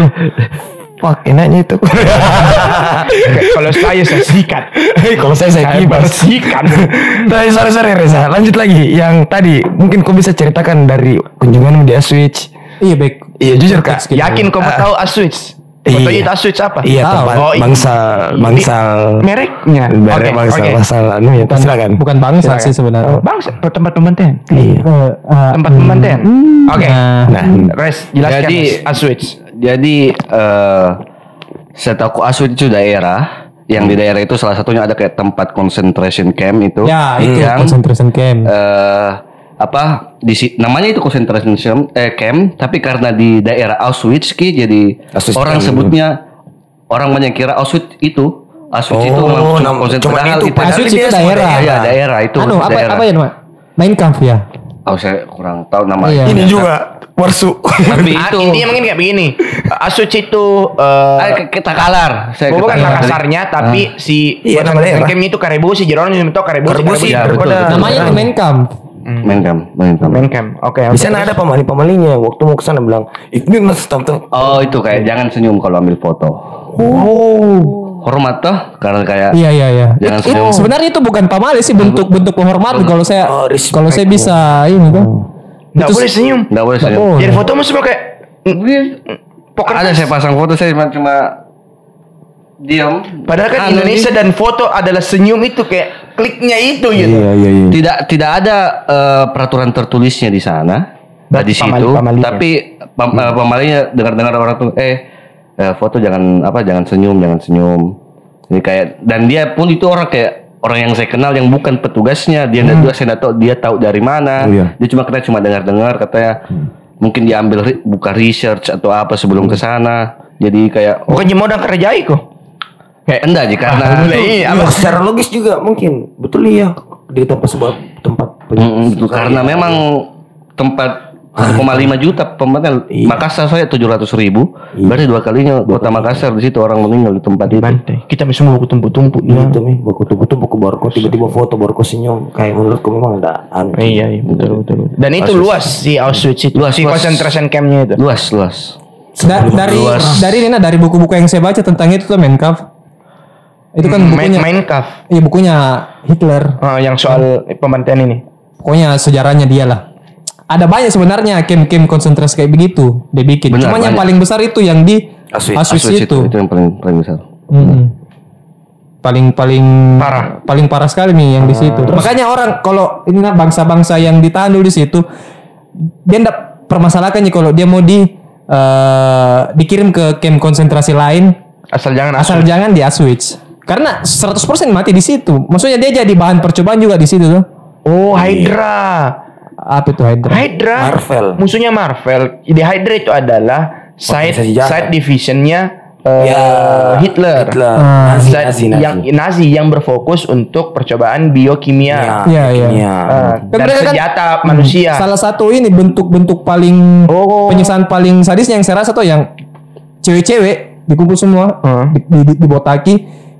fuck enaknya itu. Kalau saya saya sikat. Kalau saya saya saya kibas bersihkan Tapi sorry sorry Reza. Lanjut lagi. Yang tadi mungkin kau bisa ceritakan dari kunjunganmu di Aswich Iya baik. iya jujur kak. Yakin kamu tahu Aswich foto Iya. itu Aswich apa iya Tahu. tempat Oh, bangsal bangsal mereknya merek Oke, bangsal oke. bangsal anu ya Bukan, silakan bukan bangsa Silakan. sih sebenarnya. bangsa tempat pembantaian iya Eh, eh, tempat hmm, pembantaian oke Nah, nah res jelaskan Jadi Res. Aswich Jadi eh setahu Aswid itu daerah yang di daerah itu salah satunya ada kayak tempat concentration camp itu. ya itu yang concentration camp. eh apa di namanya itu concentration camp, eh, camp tapi karena di daerah Auschwitz Ki, jadi Auschwitz orang camp. sebutnya orang banyak kira Auschwitz itu Auschwitz itu Oh, memang cuma nam- konsentrasi itu, Auschwitz dia itu daerah. Iya, daerah itu anu apa daerah. apa ya nama? Main Kampf ya. Oh, saya kurang tahu nama. Iya. ini juga warsu Tapi Ah, itu intinya mungkin kayak begini Aswich itu eh, Ah, kita kalar. Saya bukan. Makassarnya tapi si Iya, nama daerah. campnya itu Karebosi jadi orang yang tahu Karebosi Karebosi, ya. Namanya itu Main Kampf. Main camp, main camp. Main camp. Oke. Di sana ada pamali-pamalinya. Waktu mau ke sana bilang, ini mas tuh. Oh itu kayak jangan senyum kalau ambil foto. Oh. Hormat toh karena kayak Iya iya iya. jangan senyum. sebenarnya itu bukan pamali sih bentuk bentuk penghormatan kalau saya Oh, kalau saya bisa ini tuh. Nggak Itu- boleh senyum. Nggak boleh senyum. Jadi fotomu semua kayak poker Ada saya pasang foto saya cuma cuma diam. Padahal kan Anu, Indonesia dan foto adalah senyum itu kayak kliknya itu gitu. iya iya. tidak tidak ada eh, peraturan tertulisnya di sana Berarti di situ pamali-pamalinya. tapi pam, eh, pamalinya dengar-dengar orang tuh eh eh, foto jangan apa jangan senyum jangan senyum ini kayak dan dia pun itu orang kayak orang yang saya kenal yang bukan petugasnya dia nggak juga saya nggak tahu dia tahu dari mana Oh, iya. dia cuma kita cuma dengar-dengar katanya mungkin dia ambil ri- buka research atau apa sebelum ke sana jadi kayak oh, Bukannya mau kerjai kok. Kayak enggak sih karena Iya, secara logis juga mungkin. Betul iya. Di tempat sebuah tempat Mm, betul. karena memang tempat 1,5 juta tempatnya Makassar saya 700 ribu berarti dua kalinya kota Makassar di situ orang meninggal di tempat itu Bantai. Kita semua buku tumpuk-tumpuk. Iya itu nih, betul baku baru kau tiba-tiba foto kau senyum. Kayak menurutku memang ada anu. Iya, iya, betul, betul. Dan itu luas si Auschwitz itu. Luas, si luas. concentration campnya itu. luas luas Da- dari dari Nina dari buku-buku yang saya baca tentang itu tuh Menkaf. Itu kan Main, bukunya main kaf. Iya bukunya Hitler. Oh, yang soal pembantaian ini. Pokoknya sejarahnya dia lah. Ada banyak sebenarnya kem-kem konsentrasi kayak begitu dia bikin. Benar, Cuman yang banyak. paling besar itu yang di Auschwitz. Auschwitz itu. itu yang paling paling besar Mm-mm. Paling paling Parah. Paling parah sekali nih yang di situ. Makanya orang kalau ini nah, bangsa-bangsa yang ditahan dulu di situ dia ndak permasalahkan nih kalau dia mau di eh, dikirim ke camp konsentrasi lain Asal jangan asal jangan di Auschwitz. Karena 100% mati di situ. Maksudnya dia jadi bahan percobaan juga di situ tuh. Oh, Hydra. Apa itu Hydra? Hydra. Marvel. Musuhnya Marvel. Jadi Hydra itu adalah side side divisionnya eh, Ya, Hitler. Hitler. Ah. Nazi, Side Nazi, Nazi. yang Nazi yang berfokus untuk percobaan biokimia. Iya, iya. Iya. Eh, Dan kan- senjata manusia. Salah satu ini bentuk-bentuk paling Oh. penyiksaan paling sadisnya yang saya rasa tuh yang cewek-cewek dikumpul semua Hmm. di, di, di- dibotaki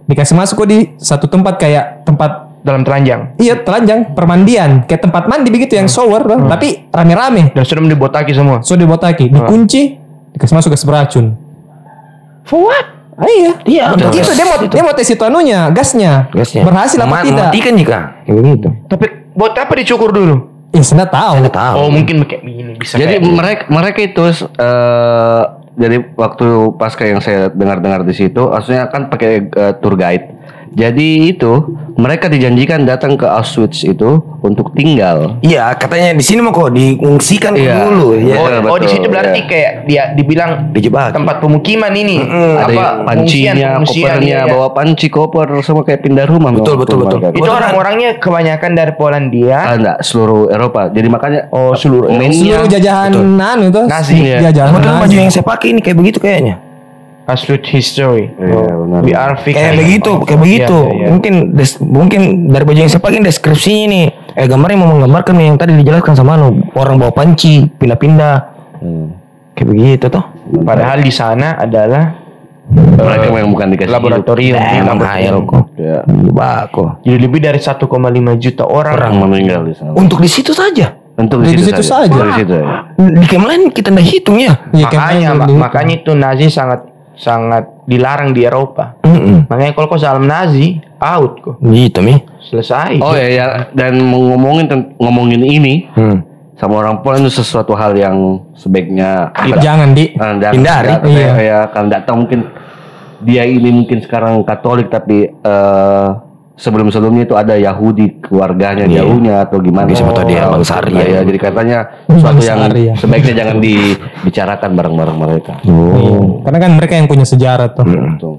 dikasih masuk kok di satu tempat kayak tempat dalam telanjang. iya telanjang permandian kayak tempat mandi begitu yang shower tuh. tapi rame-rame Dan sudah dibotaki semua. so dibotaki dikunci dikasih masuk gas beracun For what? ah, iya Iya, betul. itu dia mau dia mau tes itu anunya gasnya Gasnya. berhasil apa Mema- tidak Mematikan jika. Kayak begitu. Tapi buat apa dicukur dulu? eh saya tahu Saya tahu. Oh, mungkin kayak begini bisa jadi kayak- mereka mereka itu eh jadi waktu pasca yang saya dengar-dengar di situ, maksudnya kan pakai eh, tour guide. Jadi itu mereka dijanjikan datang ke Auschwitz itu untuk tinggal. Iya, katanya di sini mau kok diungsikan Iya. dulu. Oh, Ya. Iya, oh di betul, situ berarti iya. kayak dia dibilang Dijebak. tempat pemukiman ini. Ada yang pancinya, pengungsian, kopernya, iya, iya. bawa panci, koper, sama kayak pindah rumah. Betul, Waktu betul, betul. mereka. Itu orang-orangnya kebanyakan dari Polandia. Ah, enggak, seluruh Eropa. Jadi makanya Oh, seluruh mainnya seluruh jajahan anu itu Nazi, iya. jajahan Padahal baju yang saya pakai ini kayak begitu kayaknya. Auschwitz history. Iya, Oh, benar. We are. Kayak begitu, kayak begitu. Iya, iya, iya. Mungkin des- mungkin dari baju yang saya pakai ini deskripsinya ini. Eh gambarnya mau menggambarkan yang tadi dijelaskan sama anu, orang bawa panci, pindah-pindah. Hmm. Kayak begitu toh. Padahal di sana adalah mereka yang bukan dikasih laboratorium. Eh, emang hayal kok. Ya. Bako. Jadi lebih dari 1,5 juta orang. Orang meninggal di sana. Untuk di situ saja. Untuk Di situ saja. Di situ ya. Di lain kita ndak hitung ya. Iya, makanya mak- gitu. makanya itu Nazi sangat sangat dilarang di Eropa. Mm-mm. Makanya kalau kau salam Nazi, out kok. Gitu mi. Selesai. Oh ya, ya. dan mau ngomongin ngomongin ini Hmm. sama orang Poland itu sesuatu hal yang sebaiknya jangan di jangan- Hindari. Iya. ya, ya kan nggak tahu mungkin dia ini mungkin sekarang Katolik tapi eh sebelum sebelumnya itu ada Yahudi keluarganya Iya. jauhnya atau gimana tahu dia Oh, bangsa Arya. ya, jadi katanya sesuatu yang Arya. sebaiknya jangan dibicarakan bareng-bareng mereka Iya. Karena kan mereka yang punya sejarah tuh. Betul.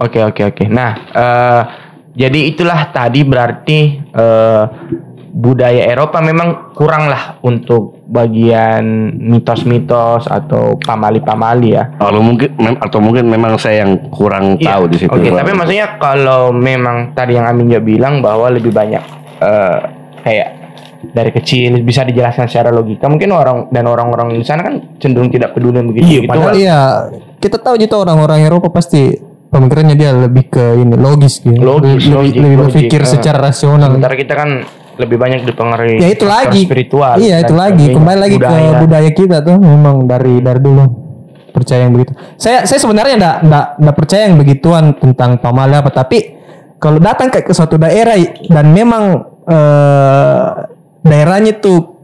Oke oke oke. Nah, eh, jadi itulah tadi berarti eh, budaya Eropa memang kurang lah untuk bagian mitos-mitos atau pamali-pamali ya. Kalau mungkin mem- atau mungkin memang saya yang kurang tahu di situ. Iya. Oke, tapi maksudnya kalau memang tadi yang Amin juga bilang bahwa lebih banyak eh, kayak dari kecil bisa dijelaskan secara logika. Mungkin orang dan orang-orang di sana kan cenderung tidak peduli begitu. Iya, gitu Padahal kan. iya, kita tahu gitu orang-orang Eropa pasti pemikirannya dia lebih ke ini logis gitu. Logis, lebih, logik, lebih logik. berpikir Ah. secara rasional. Sementara kita kan lebih banyak dipengaruhi ya itu lagi. spiritual. iya itu lagi. kembali lagi Budaya. ke budaya. kita tuh memang dari dari dulu. Percaya yang begitu. Saya saya sebenarnya enggak enggak enggak percaya yang begituan tentang pamali apa tapi kalau datang ke, ke suatu daerah dan memang eh, daerahnya tuh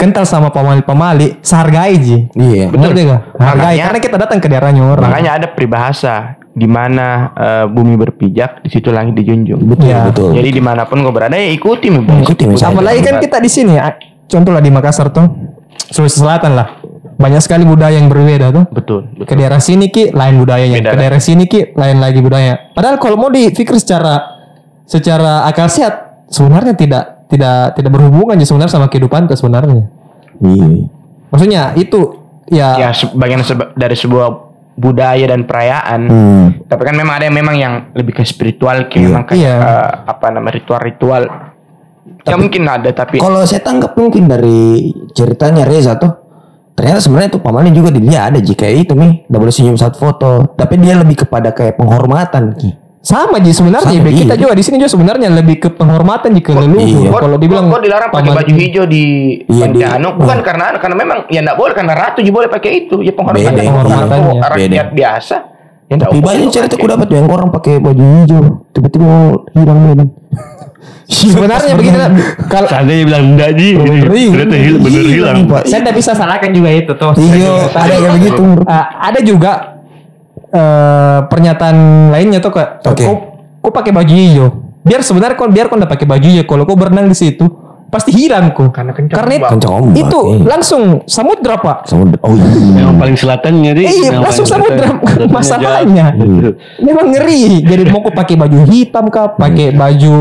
kental sama pamali-pamali sehargai ji. Iya. Ngerti gak? Hargai. Makanya- karena kita datang ke daerahnya orang. Makanya ada peribahasa di mana eh, bumi berpijak, di situ langit dijunjung. Betul, Iya. betul. Jadi di mana pun kau berada ya ikuti. Ikuti, Mi. apalagi kan kita di sini contoh lah di Makassar tuh Sulawesi Selatan lah banyak sekali budaya yang berbeda tuh Betul, betul. ke daerah sini ki lain budayanya Beda ke lah. daerah sini ki lain lagi budaya padahal kalau mau dipikir secara secara akal sehat sebenarnya tidak tidak tidak berhubungan ya sebenarnya sama kehidupan itu sebenarnya Iya. maksudnya itu ya, Ya sebagian seba- dari sebuah budaya dan perayaan. Hmm. Tapi kan memang ada yang memang yang lebih ke spiritual, kayak memang kayak Iya. eh, apa nama ritual-ritual. Ya mungkin ada tapi Kalau saya tangkap mungkin dari ceritanya Reza tuh ternyata sebenarnya tuh pamannya juga dia ada jika itu nih boleh senyum saat foto tapi dia lebih kepada kayak penghormatan ki sama ji sebenarnya Sama, kita iya. juga di sini juga sebenarnya lebih ke penghormatan jika leluhur. Iya. Kok- kalau dibilang kok, dilarang pakai paman- baju hijau di Iya, di- Pontianak bukan karena karena memang ya enggak boleh karena ratu juga boleh pakai itu. Ya penghormatan Beda, penghormatan iya. rakyat Beda. biasa. Ya Tapi banyak cerita aku dapat yang orang pakai baju hijau tiba-tiba mau hilang medan sebenarnya begini lah, kalau Seandainya bilang enggak Ji, ternyata hil, bener hilang. saya tidak bisa salahkan juga itu tuh. Iya, ada kayak begitu. Ah, ada juga eh pernyataan lainnya tuh kak Oke. kau kau pakai baju hijau biar sebenarnya kau biar kau udah pakai baju hijau kalau kau berenang di situ pasti hilang kok Karena kencang karena itu. Kencang ombak, itu iya. langsung samudra pak Sama oh iya. Yang paling selatan jadi Iya, yang langsung samudra masalahnya jauh. memang ngeri jadi mau kau pakai baju hitam kah pakai baju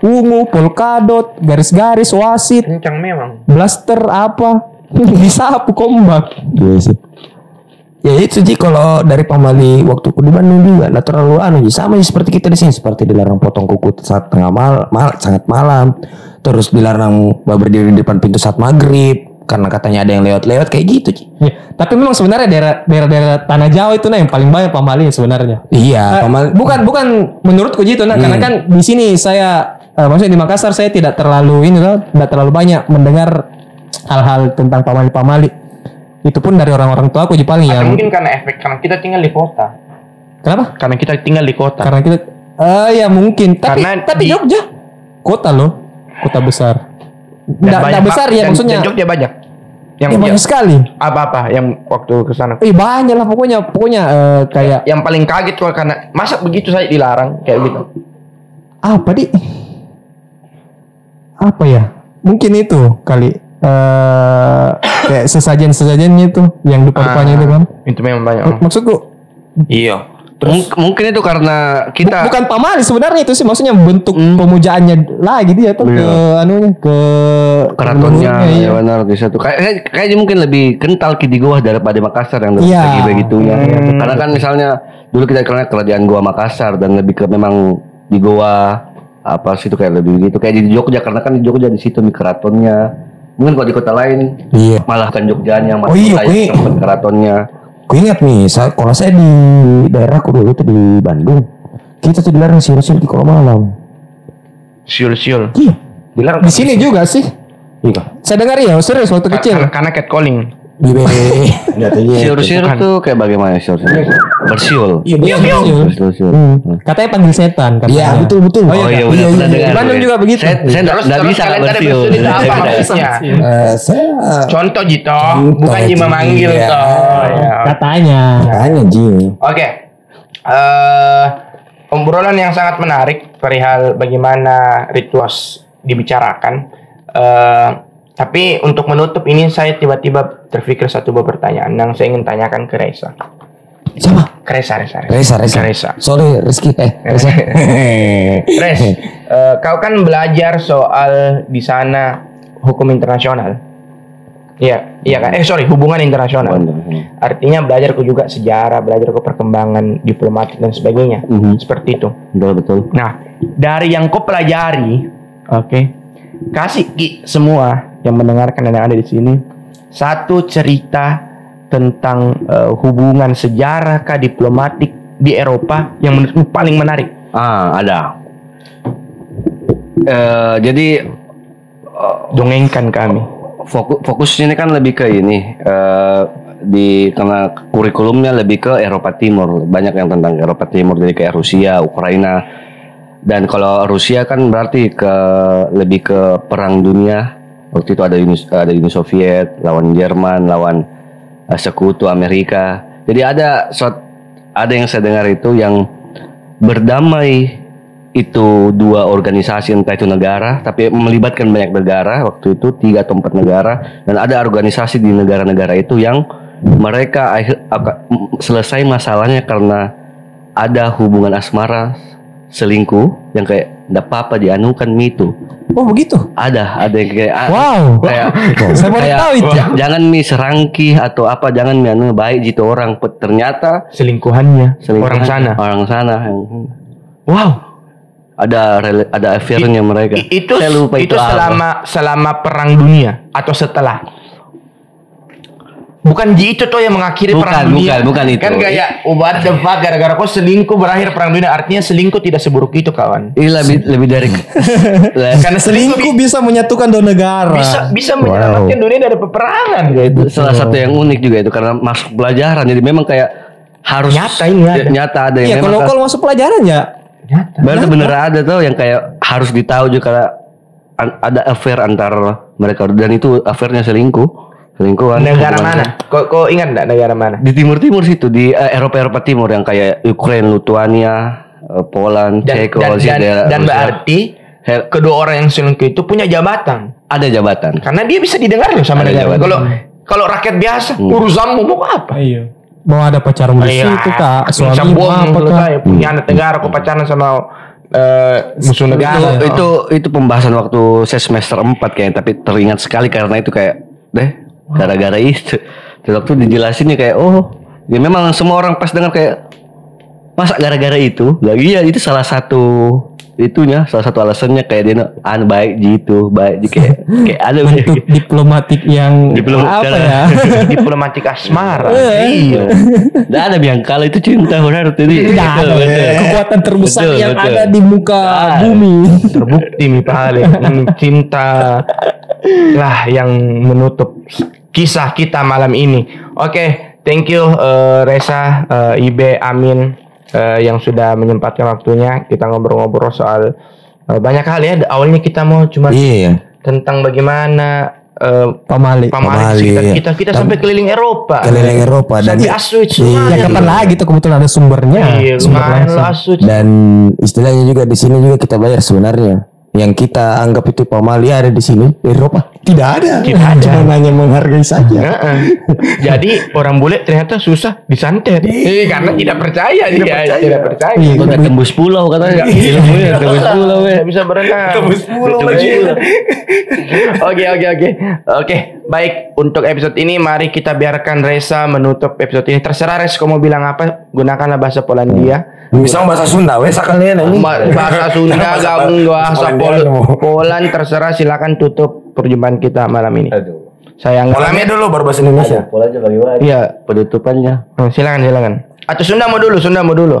ungu polkadot garis-garis wasit kencang memang blaster apa disapu kombak Iya sih. Ya itu sih kalau dari pamali waktu di Bandung juga nggak terlalu anu sih sama sih seperti kita di sini seperti dilarang potong kuku saat tengah mal, mal sangat malam terus dilarang berdiri di depan pintu saat maghrib karena katanya ada yang lewat-lewat kayak gitu Ci. Ya, tapi memang sebenarnya daerah daerah, daerah tanah Jawa itu nah yang paling banyak pamali sebenarnya. Iya, Eh, pamali bukan bukan menurutku gitu nah karena kan di sini saya eh, maksudnya di Makassar saya tidak terlalu ini loh, tidak terlalu banyak mendengar hal-hal tentang pamali-pamali. Itu pun dari orang-orang tua aku paling yang mungkin karena efek karena kita tinggal di kota. Kenapa? karena kita tinggal di kota. Karena kita eh ya mungkin. Tapi Karena tapi di- Jogja kota loh, kota besar. Tidak besar ya dan- maksudnya. dan Jogja banyak. Yang Ya, banyak yang- sekali. apa-apa yang waktu ke sana. Eh banyak lah pokoknya pokoknya eh, kayak yang paling kaget kok karena masa begitu saya dilarang kayak gitu. Apa di apa ya? Mungkin itu kali eh kayak sesajen sesajennya itu yang dupa-dupanya itu kan. itu memang banyak Mak- maksudku Iya. Mung- mungkin itu karena bu- kita bukan pamali sebenarnya itu sih maksudnya bentuk pemujaannya lagi dia tuh ke anunya ke keratonnya iya. ya benar di satu kayak kayak- kayaknya mungkin lebih kental di Goa daripada Makassar yang lebih Iya. segi begitunya karena kan misalnya dulu kita kenal kerajaan Goa Makassar dan lebih ke memang di Goa apa sih itu kayak lebih gitu. Kayak di Jogja karena kan di Jogja di situ nih keratonnya mungkin kalau di kota lain Iya. malah kan Jogjanya Oh iya, kayak iya. tempat keratonnya Ku ingat nih, saya, kalau saya di daerahku dulu itu di Bandung, kita tuh dilarang siul-siul di kalau malam. siul-siul Iya. Dilarang di sini juga sih Iya. saya dengar ya serius waktu kecil karena, karena catcalling Di BB. Enggak tahu ya. siur-siur tuh kayak bagaimana siur-siur bersiul Iya, Iya, iya. siul. bersiul Hmm. katanya panggil setan katanya. Iya, betul betul. Oh, iya, Oh iya, Iya, iya. Di Bandung juga begitu. Saya Terus- nggak terus bisa kalian tadi bersiul. bersiul itu apa maksudnya? Eh, saya contoh Jito Contoh, bukan Ji. Jima manggil Iya. toh ya. katanya tanya Ji. Oke. Eh obrolan yang sangat menarik perihal bagaimana rituals dibicarakan. Eh tapi untuk menutup ini saya tiba-tiba terpikir satu buah pertanyaan yang saya ingin tanyakan ke Reza. Siapa? Ke Reza, Reza, Reza, Reza. Ke Reza. Sorry, Rizky. Eh, Reza. Res, eh, kau kan belajar soal di sana hukum internasional. Iya, iya kan? Eh sorry, hubungan internasional. Artinya belajar ku juga sejarah, belajar ku perkembangan diplomatik dan sebagainya. Mhm. Seperti itu. Betul betul. Nah, dari yang kau pelajari, oke, kasih ki semua yang mendengarkan dan yang ada di sini satu cerita tentang eh, hubungan sejarah kah diplomatik di Eropa yang menurutmu paling menarik. Ah, ada. Eh, jadi dongengkan kami. Fokus fokusnya ini kan lebih ke ini eh, di karena kurikulumnya lebih ke Eropa Timur banyak yang tentang Eropa Timur jadi kayak Rusia, Ukraina dan kalau Rusia kan berarti ke lebih ke perang dunia waktu itu ada Uni, ada Uni Soviet lawan Jerman lawan eh, sekutu Amerika. Jadi ada ada yang saya dengar itu yang berdamai itu dua organisasi entah itu negara tapi melibatkan banyak negara waktu itu tiga atau empat negara dan ada organisasi di negara-negara itu yang mereka akhir selesai masalahnya karena ada hubungan asmara selingkuh yang kayak ndak apa-apa dianukan itu Oh begitu. ada ada yang kayak ah, Wow. kayak Saya baru kayak, tahu itu. "Ja- jangan mi serangki atau apa jangan mi anu baik gitu orang ternyata Selingkuhannya selingkuhan orang sana. orang sana yang- Wow. ada ada affairnya mereka I- itu saya lupa itu, itu, apa. selama selama perang dunia atau setelah Bukan Ji itu tuh yang mengakhiri Bukan, perang dunia. bukan, bukan itu. Kan kayak oh, what the fuck gara-gara kau selingkuh berakhir perang dunia. Artinya selingkuh tidak seburuk itu kawan. Ini lebih lebih dari Karena selingkuh Selingkuh bisa menyatukan dua negara. bisa bisa menyelamatkan dunia dari peperangan itu salah satu yang unik juga itu karena masuk pelajaran jadi memang kayak harus Nyata ini ada. nyata ada yang Iya memang kalau kalau masuk pelajaran ya Berarti bener ada tuh yang kayak harus ditahu juga karena ada affair antar mereka dan itu affairnya selingkuh selingkuhan Negara mana? Kau kau ingat enggak negara mana? di timur timur situ di eh, Eropa Eropa Timur yang kayak Ukraina Lithuania eh, Poland Dan Ceko dan, sih, dan, dan berarti Hel- kedua orang yang selingkuh itu punya jabatan. ada jabatan Karena dia bisa didengar loh sama Ada negara. Kalau kalau rakyat biasa urusanmu mau apa? Iya. Mau ada pacarmu di Iya, situ kak, suami apa kak? Punya anak negara kau pacaran sama eh, musuh negara. itu, itu itu pembahasan waktu saya semester 4 kayaknya tapi teringat sekali karena itu kayak deh gara-gara itu Terus waktu dijelasinnya kayak oh ya memang semua orang pas dengar kayak masa gara-gara itu lagi ya itu salah satu itunya salah satu alasannya kayak dia an baik gitu baik jadi kayak kayak ada Bentuk diplomatik yang Diplom- apa cara- ya? Diplomatik asmara. Iya. Nggak ada biang kalau itu cinta benar jadi Tidak ada kekuatan terbesar Betul, yang betul. ada di muka Ah. bumi. Terbukti mi pale Hmm, cinta lah yang menutup kisah kita malam ini. Oke, thank you eh, Reza, eh, Ibe, Amin eh, yang sudah menyempatkan waktunya kita ngobrol-ngobrol soal eh, banyak hal ya. Awalnya kita mau cuma Iya. tentang bagaimana eh, Pamali. pamali Pamali, iya. kita kita sampai keliling Eropa. Keliling Eropa dan sampai Auschwitz. Iya, Ya kapan lagi tuh kebetulan ada sumbernya. Iya, sumber langsung. dan istilahnya juga di sini juga kita bayar sebenarnya. Yang kita anggap itu pamali ada di sini di Eropa tidak ada. Tidak ada. Cuma hanya menghargai saja. Heeh. Jadi orang bule ternyata susah disantet. Eh, karena tidak percaya dia, tidak percaya. Iya, nggak tembus pulau katanya ilmunya tembus pulau ya Tidak bisa berenang. Tembus pulau lagi. Oke, oke, oke. Oke, baik. Untuk episode ini mari kita biarkan Reza menutup episode ini. Terserah Reza kamu bilang apa, gunakanlah bahasa Polandia. Bisa bahasa Sunda, wes kalian ini. Ba- bahasa Sunda, gabung bahasa Pol Poland terserah silakan tutup perjumpaan kita malam ini. Saya Polandia dulu baru bahasa Indonesia. polanya bagaimana Iya, penutupannya Oh, silakan silakan. Atau Sunda mau dulu, Sunda mau dulu.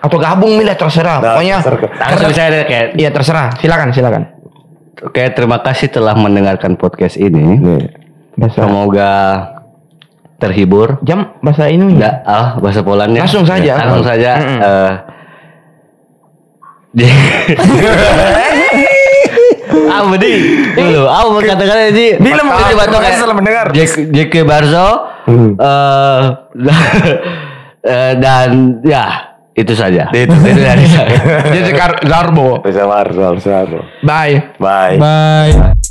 Atau gabung milih terserah. Pokoknya langsung saya kayak iya terserah. Silakan silakan. Oke, terima kasih telah mendengarkan podcast ini. Bahasa Semoga terhibur. jam bahasa ini. Enggak, ah bahasa Polandnya. Langsung saja. Langsung saja. Eh, Apa di? Dulu, aku mau katakan di. Di lemah. Coba tuh Terima kasih telah mendengar. JK Barzo. eh, eh, dan ya itu saja. Itu, itu dari saya. Jadi Zarbo. Bisa Marzo, bisa Marzo. Bye. Bye. Bye.